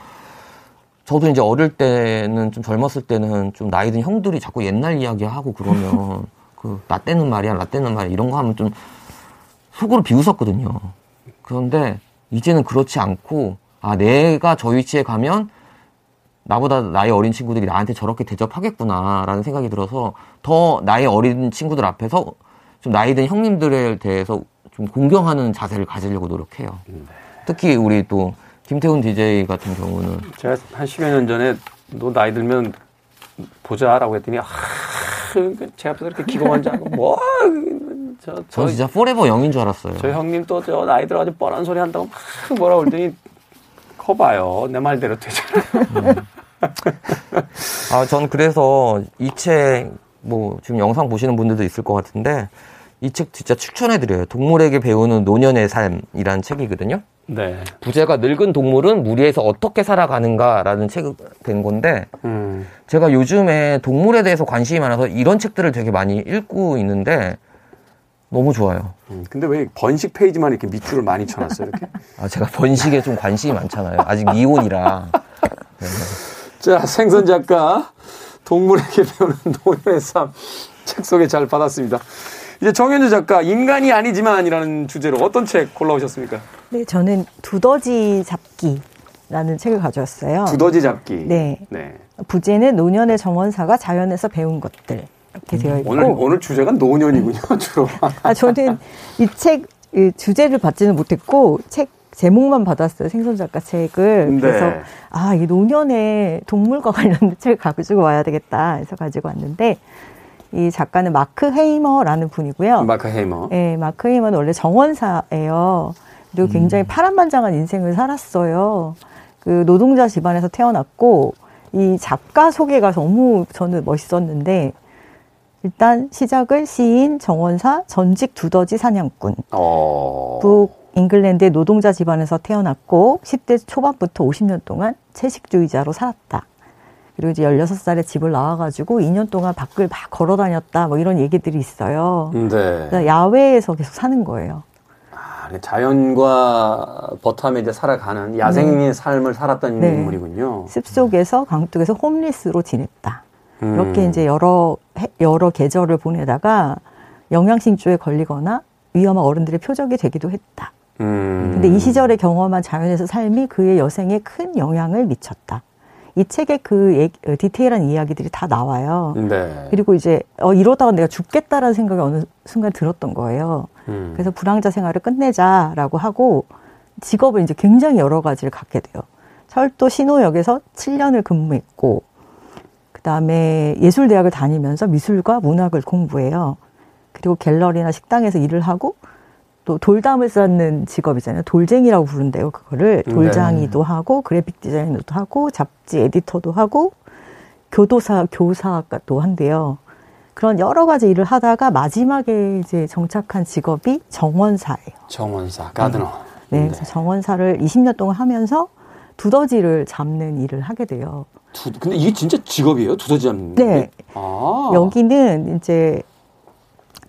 저도 이제 어릴 때는 좀 젊었을 때는 좀 나이 든 형들이 자꾸 옛날 이야기 하고 그러면 그나 때는 말이야, 나 때는 말이야 이런 거 하면 좀 속으로 비웃었거든요. 그런데 이제는 그렇지 않고 아 내가 저 위치에 가면 나보다 나이 어린 친구들이 나한테 저렇게 대접하겠구나라는 생각이 들어서 더 나이 어린 친구들 앞에서 좀 나이 든 형님들에 대해서 좀 공경하는 자세를 가지려고 노력해요. 특히 우리 또 김태훈 DJ 같은 경우는
제가 한 10여 년 전에 너 나이 들면 보자라고 했더니 아, 제 앞에서 이렇게 기고만장하고 뭐, 저,
전
저,
진짜 forever young인 줄 알았어요.
저 형님 또 저 나이 들어 가지고 뻔한 소리 한다고 막 뭐라 그러더니 거봐요. 내 말대로 되잖아.
아, 전 그래서 이 책, 뭐, 지금 영상 보시는 분들도 있을 것 같은데, 이 책 진짜 추천해드려요. 동물에게 배우는 노년의 삶이라는 책이거든요.
네.
부제가 늙은 동물은 무리에서 어떻게 살아가는가라는 책이 된 건데,
음.
제가 요즘에 동물에 대해서 관심이 많아서 이런 책들을 되게 많이 읽고 있는데, 너무 좋아요.
음, 근데 왜 번식 페이지만 이렇게 밑줄을 많이 쳐놨어요, 이렇게?
아, 제가 번식에 좀 관심이 많잖아요. 아직 미혼이라.
자, 생선 작가, 동물에게 배우는 노년의 삶, 책 소개 잘 받았습니다. 이제 정현주 작가, 인간이 아니지만이라는 주제로 어떤 책 골라오셨습니까?
네, 저는 두더지 잡기라는 책을 가져왔어요.
두더지 잡기.
네.
네.
부제는 노년의 정원사가 자연에서 배운 것들 이렇게 되어 있고
오늘, 오늘 주제가 노년이군요, 주로.
아 저는 이 책 주제를 받지는 못했고 책 제목만 받았어요 생선 작가 책을
네.
그래서 아이 노년의 동물과 관련된 책을 가지고 와야 되겠다 해서 가지고 왔는데 이 작가는 마크 헤이머라는 분이고요.
마크 헤이머.
네, 마크 헤이머는 원래 정원사예요. 그리고 굉장히 파란만장한 인생을 살았어요. 그 노동자 집안에서 태어났고 이 작가 소개가 너무 저는 멋있었는데 일단 시작을 시인, 정원사, 전직 두더지 사냥꾼.
어.
북 잉글랜드의 노동자 집안에서 태어났고 10대 초반부터 50년 동안 채식주의자로 살았다. 그리고 이제 16살에 집을 나와가지고 2년 동안 밖을 막 걸어 다녔다. 뭐 이런 얘기들이 있어요.
네.
그러니까 야외에서 계속 사는 거예요.
아, 자연과 버텀에 이제 살아가는 야생의 삶을 살았던
네.
인물이군요.
습속에서 강둑에서 홈리스로 지냈다.
음.
이렇게 이제 여러 해- 여러 계절을 보내다가 영양신조에 걸리거나 위험한 어른들의 표적이 되기도 했다.
음.
근데 이 시절에 경험한 자연에서 삶이 그의 여생에 큰 영향을 미쳤다. 이 책에 그 얘기- 어, 디테일한 이야기들이 다 나와요.
네.
그리고 이제 어 이러다가 내가 죽겠다라는 생각이 어느 순간 들었던 거예요.
음.
그래서 불황자 생활을 끝내자라고 하고 직업을 이제 굉장히 여러 가지를 갖게 돼요. 철도 신호역에서 7년을 근무했고 그다음에 예술대학을 다니면서 미술과 문학을 공부해요. 그리고 갤러리나 식당에서 일을 하고 또 돌담을 쌓는 직업이잖아요. 돌쟁이라고 부른대요. 그거를
네.
돌장이도 하고 그래픽 디자이너도 하고 잡지 에디터도 하고 교도사 교사도 한대요. 그런 여러 가지 일을 하다가 마지막에 이제 정착한 직업이 정원사예요.
정원사, 가드너.
네, 그래서 정원사를 20년 동안 하면서 두더지를 잡는 일을 하게 돼요.
두, 근데 이게 진짜 직업이에요? 두더지 잡는
네.
게? 아.
여기는 이제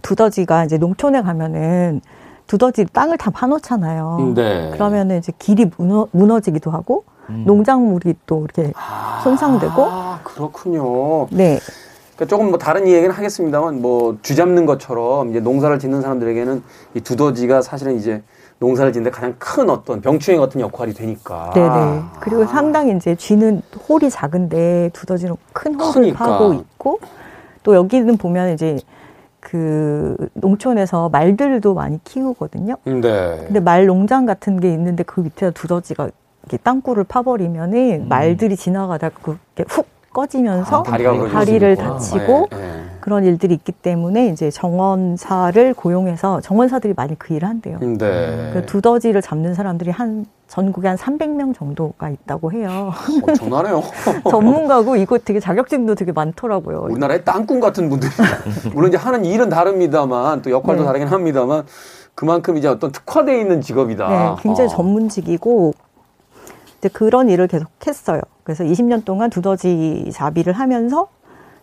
두더지가 이제 농촌에 가면은 두더지 땅을 다 파놓잖아요.
네.
그러면은 이제 길이 무너, 무너지기도 하고 농작물이 또 이렇게 손상되고
아, 그렇군요.
네.
그러니까 조금 뭐 다른 이야기는 하겠습니다만 뭐 쥐 잡는 것처럼 이제 농사를 짓는 사람들에게는 이 두더지가 사실은 이제 농사를 짓는데 가장 큰 어떤 병충해 같은 역할이 되니까.
네네. 그리고 상당히 이제 쥐는 홀이 작은데 두더지는 큰 홀을
크니까.
파고 있고 또 여기는 보면 이제 그 농촌에서 말들도 많이 키우거든요.
네.
근데 말 농장 같은 게 있는데 그 밑에 두더지가 이렇게 땅굴을 파버리면은 말들이 지나가다가 그렇게 훅 꺼지면서
아, 다리가
다리를. 다치고
예, 예.
그런 일들이 있기 때문에 이제 정원사를 고용해서 정원사들이 많이 그 일을 한대요.
네.
그 두더지를 잡는 사람들이 한 전국에 한 300명 정도가 있다고 해요.
엄청나네요.
전문가고 이거 되게 자격증도 되게 많더라고요.
우리나라의 땅꾼 같은 분들이 물론 이제 하는 일은 다릅니다만 또 역할도
네.
다르긴 합니다만 그만큼 이제 어떤 특화되어 있는 직업이다.
네, 굉장히
어.
전문직이고 이제 그런 일을 계속 했어요. 그래서 20년 동안 두더지 잡이를 하면서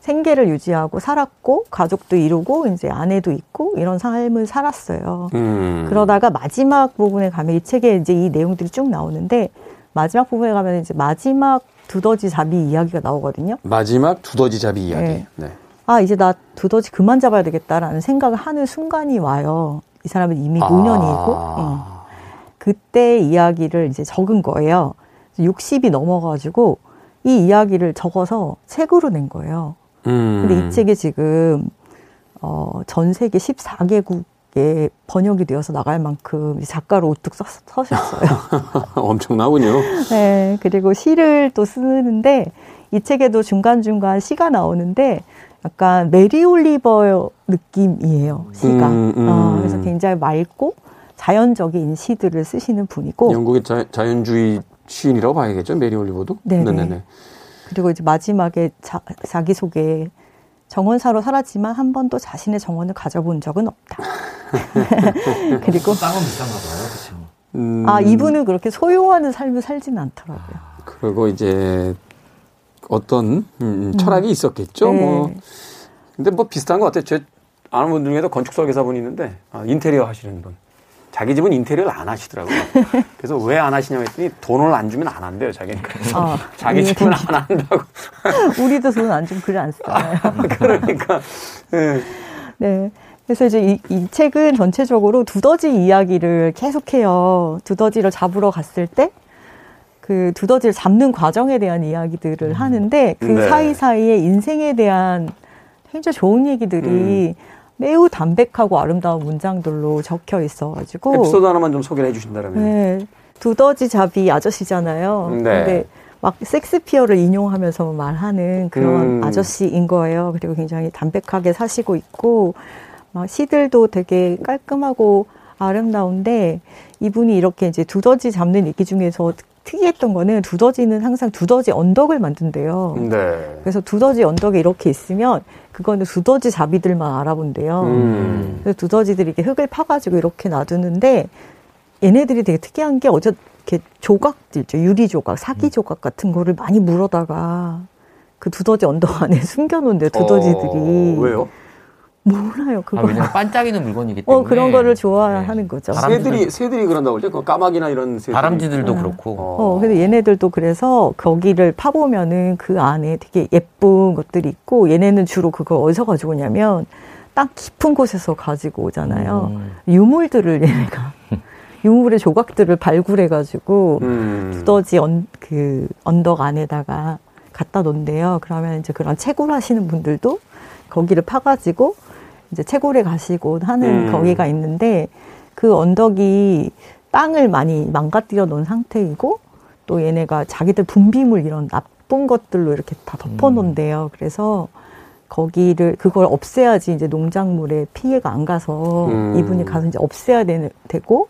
생계를 유지하고 살았고 가족도 이루고 이제 아내도 있고 이런 삶을 살았어요.
음.
그러다가 마지막 부분에 가면 이 책에 이제 이 내용들이 쭉 나오는데 마지막 부분에 가면 이제 마지막 두더지 잡이 이야기가 나오거든요.
마지막 두더지 잡이 이야기.
네.
네.
아 이제 나 두더지 그만 잡아야 되겠다라는 생각을 하는 순간이 와요. 이 사람은 이미 노년이고 응.
아.
그때 이야기를 이제 적은 거예요. 60이 넘어가지고 이 이야기를 적어서 책으로 낸 거예요.
음.
근데 이 책이 지금 어, 전 세계 14개국에 번역이 되어서 나갈 만큼 작가로 우뚝 서, 서셨어요.
엄청나군요.
네, 그리고 시를 또 쓰는데 이 책에도 중간중간 시가 나오는데 약간 메리 올리버 느낌이에요, 시가.
음, 음.
어, 그래서 굉장히 맑고 자연적인 시들을 쓰시는 분이고
영국의 자, 자연주의 시인이라고 봐야겠죠. 메리 올리버도.
네네.
네네네.
그리고 이제 마지막에 자, 자기 소개에 정원사로 살았지만 한 번도 자신의 정원을 가져본 적은 없다. 그리고
땅은 비싼가 봐요, 그렇죠.
음,
아 이분은 그렇게 소유하는 삶을 살지는 않더라고요.
그리고 이제 어떤 음, 철학이 있었겠죠.
네.
뭐 근데 뭐 비슷한 것 같아요. 제 아는 분 중에도 건축 설계사분이 있는데 아, 인테리어 하시는 분. 자기 집은 인테리어를 안 하시더라고요. 그래서 왜 안 하시냐고 했더니 돈을 안 주면 안 한대요, 자기는. 그래서
아,
자기 집은 안 한다고.
우리도 돈 안 주면 글안 쓰잖아요.
그러니까. 예.
네. 그래서 이제 이, 이 책은 전체적으로 두더지 이야기를 계속해요. 두더지를 잡으러 갔을 때 그 두더지를 잡는 과정에 대한 이야기들을 하는데 그
네.
사이사이에 인생에 대한 굉장히 좋은 얘기들이 매우 담백하고 아름다운 문장들로 적혀 있어가지고
에피소드 하나만 좀 소개를 해주신다면.
네. 두더지 잡이 아저씨잖아요.
네.
근데 막 섹스피어를 인용하면서 말하는 그런
음.
아저씨인 거예요. 그리고 굉장히 담백하게 사시고 있고 막 시들도 되게 깔끔하고 아름다운데 이분이 이렇게 이제 두더지 잡는 얘기 중에서 특이했던 거는 두더지는 항상 두더지 언덕을 만든대요.
네.
그래서 두더지 언덕에 이렇게 있으면 그거는 두더지 잡이들만 알아본대요.
음.
그래서 두더지들이 이렇게 흙을 파가지고 이렇게 놔두는데 얘네들이 되게 특이한 게 어제 이렇게 조각들 있죠. 유리 조각, 사기 조각 같은 거를 많이 물어다가 그 두더지 언덕 안에 숨겨놓은대요. 두더지들이.
어, 왜요?
몰라요.
아,
그거.
왜냐면 반짝이는 물건이기 때문에.
어, 그런 거를 좋아하는
네.
거죠.
새들이 새들이 그런다고 그러죠. 그 까마귀나 이런 새들.
다람쥐들도 그렇고.
어, 근데 얘네들도 그래서 거기를 파보면은 그 안에 되게 예쁜 것들이 있고 얘네는 주로 그걸 어디서 가지고 오냐면 땅 깊은 곳에서 가지고 오잖아요.
음.
유물들을 얘네가 유물의 조각들을 발굴해가지고
음.
두더지 언, 그 언덕 안에다가 갖다 놓는데요. 그러면 이제 그런 채굴 하시는 분들도 거기를 파가지고 이제 채굴에 가시고 하는
음.
거기가 있는데 그 언덕이 땅을 많이 망가뜨려 놓은 상태이고 또 얘네가 자기들 분비물 이런 나쁜 것들로 이렇게 다 덮어 놓는데요. 그래서 거기를 그걸 없애야지 이제 농작물에 피해가 안 가서
음.
이분이 가서 이제 없애야 되고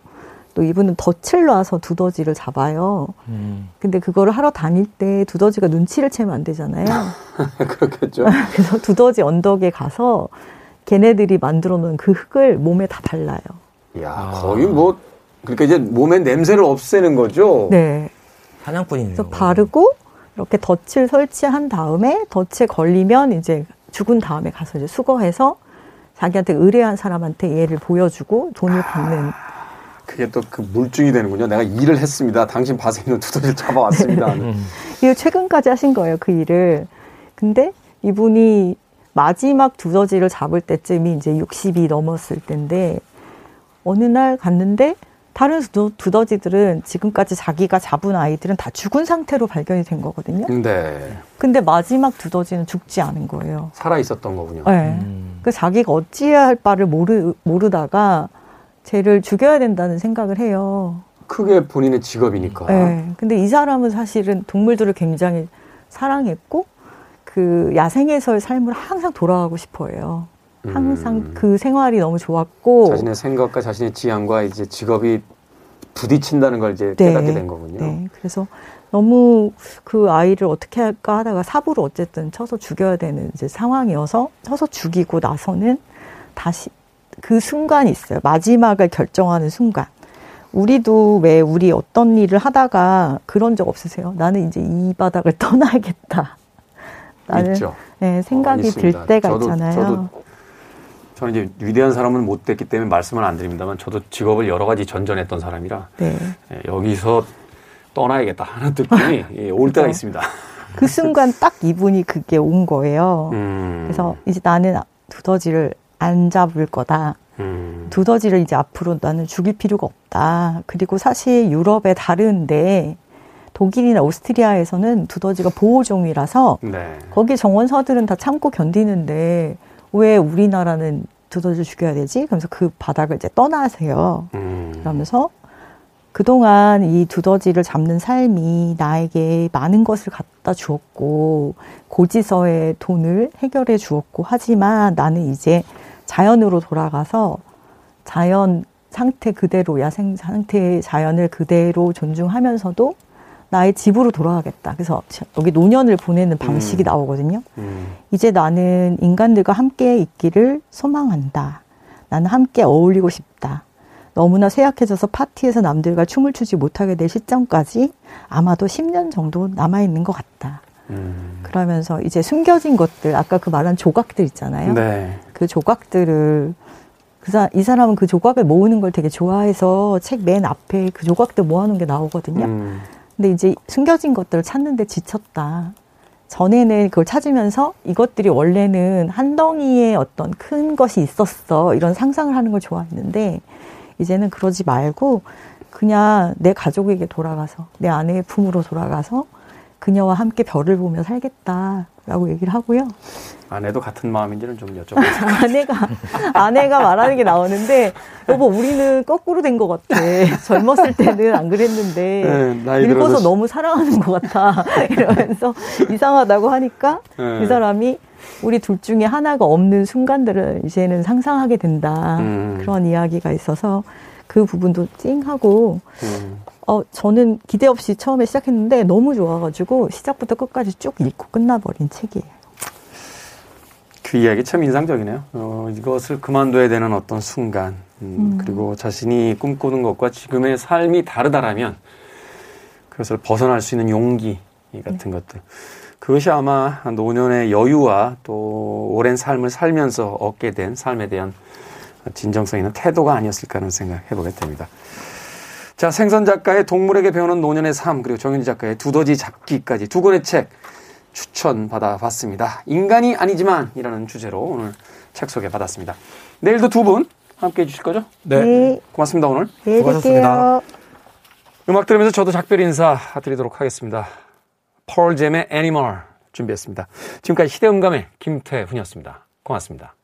또 이분은 덫을 놔서 두더지를 잡아요.
음.
근데 그거를 하러 다닐 때 두더지가 눈치를 채면 안 되잖아요.
그렇겠죠.
그래서 두더지 언덕에 가서 걔네들이 만들어 놓은 그 흙을 몸에 다 발라요.
야 거의 뭐 그러니까 이제 몸의 냄새를 없애는 거죠.
네.
사냥꾼이네요.
그래서 바르고 이렇게 덫을 설치한 다음에 덫에 걸리면 이제 죽은 다음에 가서 이제 수거해서 자기한테 의뢰한 사람한테 얘를 보여주고 돈을 받는
그게 또 그 물증이 되는군요. 내가 일을 했습니다. 당신 밭에 있는 두더지를 잡아왔습니다.
음.
이거 최근까지 하신 거예요, 그 일을. 근데 이분이 마지막 두더지를 잡을 때쯤이 이제 60이 넘었을 때인데, 어느 날 갔는데, 다른 두더, 두더지들은 지금까지 자기가 잡은 아이들은 다 죽은 상태로 발견이 된 거거든요.
네.
근데 마지막 두더지는 죽지 않은 거예요.
살아 있었던 거군요.
네.
음.
그 자기가 어찌해야 할 바를 모르, 모르다가 쟤를 죽여야 된다는 생각을 해요.
크게 본인의 직업이니까.
네. 근데 이 사람은 사실은 동물들을 굉장히 사랑했고 그 야생에서의 삶을 항상 돌아가고 싶어해요. 항상
음.
그 생활이 너무 좋았고
자신의 생각과 자신의 지향과 이제 직업이 부딪힌다는 걸 이제
네.
깨닫게 된 거군요.
네. 그래서 너무 그 아이를 어떻게 할까 하다가 사부를 어쨌든 쳐서 죽여야 되는 이제 상황이어서 쳐서 죽이고 나서는 다시 그 순간이 있어요. 마지막을 결정하는 순간. 우리도 왜 우리 어떤 일을 하다가 그런 적 없으세요? 나는 이제 이 바닥을 떠나야겠다.
있죠.
네, 생각이
어,
들. 때가
저도-
있잖아요.
저도 저는 이제 위대한 사람은 못 됐기 때문에 말씀을 안 드립니다만 저도 직업을 여러 가지 전전했던 사람이라
네.
예, 여기서 떠나야겠다 하는 느낌이 예, 올 때가. 있습니다.
그 순간 딱 이분이 그게 온 거예요.
음,
그래서 이제 나는 두더지를 안 잡을 거다.
음,
두더지를 이제 앞으로 나는 죽일 필요가 없다. 그리고 사실 유럽에 다른데 독일이나 오스트리아에서는 두더지가 보호종이라서
네.
거기 정원서들은 다 참고 견디는데 왜 우리나라는 두더지를 죽여야 되지? 그러면서 그 바닥을 이제 떠나세요.
음,
그러면서 그동안 이 두더지를 잡는 삶이 나에게 많은 것을 갖다 주었고 고지서의 돈을 해결해 주었고 하지만 나는 이제 자연으로 돌아가서 자연 상태 그대로 야생 상태의 자연을 그대로 존중하면서도 나의 집으로 돌아가겠다. 그래서 여기 노년을 보내는 방식이
음.
나오거든요.
음,
이제 나는 인간들과 함께 있기를 소망한다. 나는 함께 어울리고 싶다. 너무나 쇠약해져서 파티에서 남들과 춤을 추지 못하게 될 시점까지 아마도 10년 정도 남아있는 것 같다.
음.
그러면서 이제 숨겨진 것들, 아까 그 말한 조각들 있잖아요.
네.
그 조각들을 그 사, 이 사람은 그 조각을 모으는 걸 되게 좋아해서 책 맨 앞에 그 조각들 모아놓은 게 나오거든요.
음,
근데 이제 숨겨진 것들을 찾는데 지쳤다. 전에는 그걸 찾으면서 이것들이 원래는 한 덩이의 어떤 큰 것이 있었어. 이런 상상을 하는 걸 좋아했는데, 이제는 그러지 말고, 그냥 내 가족에게 돌아가서, 내 아내의 품으로 돌아가서, 그녀와 함께 별을 보며 살겠다. 라고 얘기를 하고요.
아내도 같은 마음인지는 좀 여쭤보세요.
아내가, 아내가 말하는 게 나오는데, 여보, 우리는 거꾸로 된 것 같아. 젊었을 때는 안 그랬는데,
네,
늙어서
들어서
너무 사랑하는 것 같아. 이러면서 이상하다고 하니까,
네.
이 사람이 우리 둘 중에 하나가 없는 순간들을 이제는 상상하게 된다.
음.
그런 이야기가 있어서 그 부분도 찡하고,
음,
어, 저는 기대 없이 처음에 시작했는데 너무 좋아가지고 시작부터 끝까지 쭉 읽고 끝나버린 책이에요.
그 이야기 참 인상적이네요. 어, 이것을 그만둬야 되는 어떤 순간, 음, 그리고 자신이 꿈꾸는 것과 지금의 삶이 다르다라면 그것을 벗어날 수 있는 용기 같은 것들. 그것이 아마 노년의 여유와 또 오랜 삶을 살면서 얻게 된 삶에 대한 진정성 있는 태도가 아니었을까 하는 생각 해보게 됩니다. 자, 생선 작가의 동물에게 배우는 노년의 삶, 그리고 정윤희 작가의 두더지 잡기까지 두 권의 책 추천받아 봤습니다. 인간이 아니지만 이라는 주제로 오늘 책 소개 받았습니다. 내일도 두 분 함께 해주실 거죠?
네.
고맙습니다, 오늘.
내일
수고하셨습니다. 음악 들으면서 저도 작별 인사 드리도록 하겠습니다. Pearl Jam의 Animal 준비했습니다. 지금까지 시대음감의 김태훈이었습니다. 고맙습니다.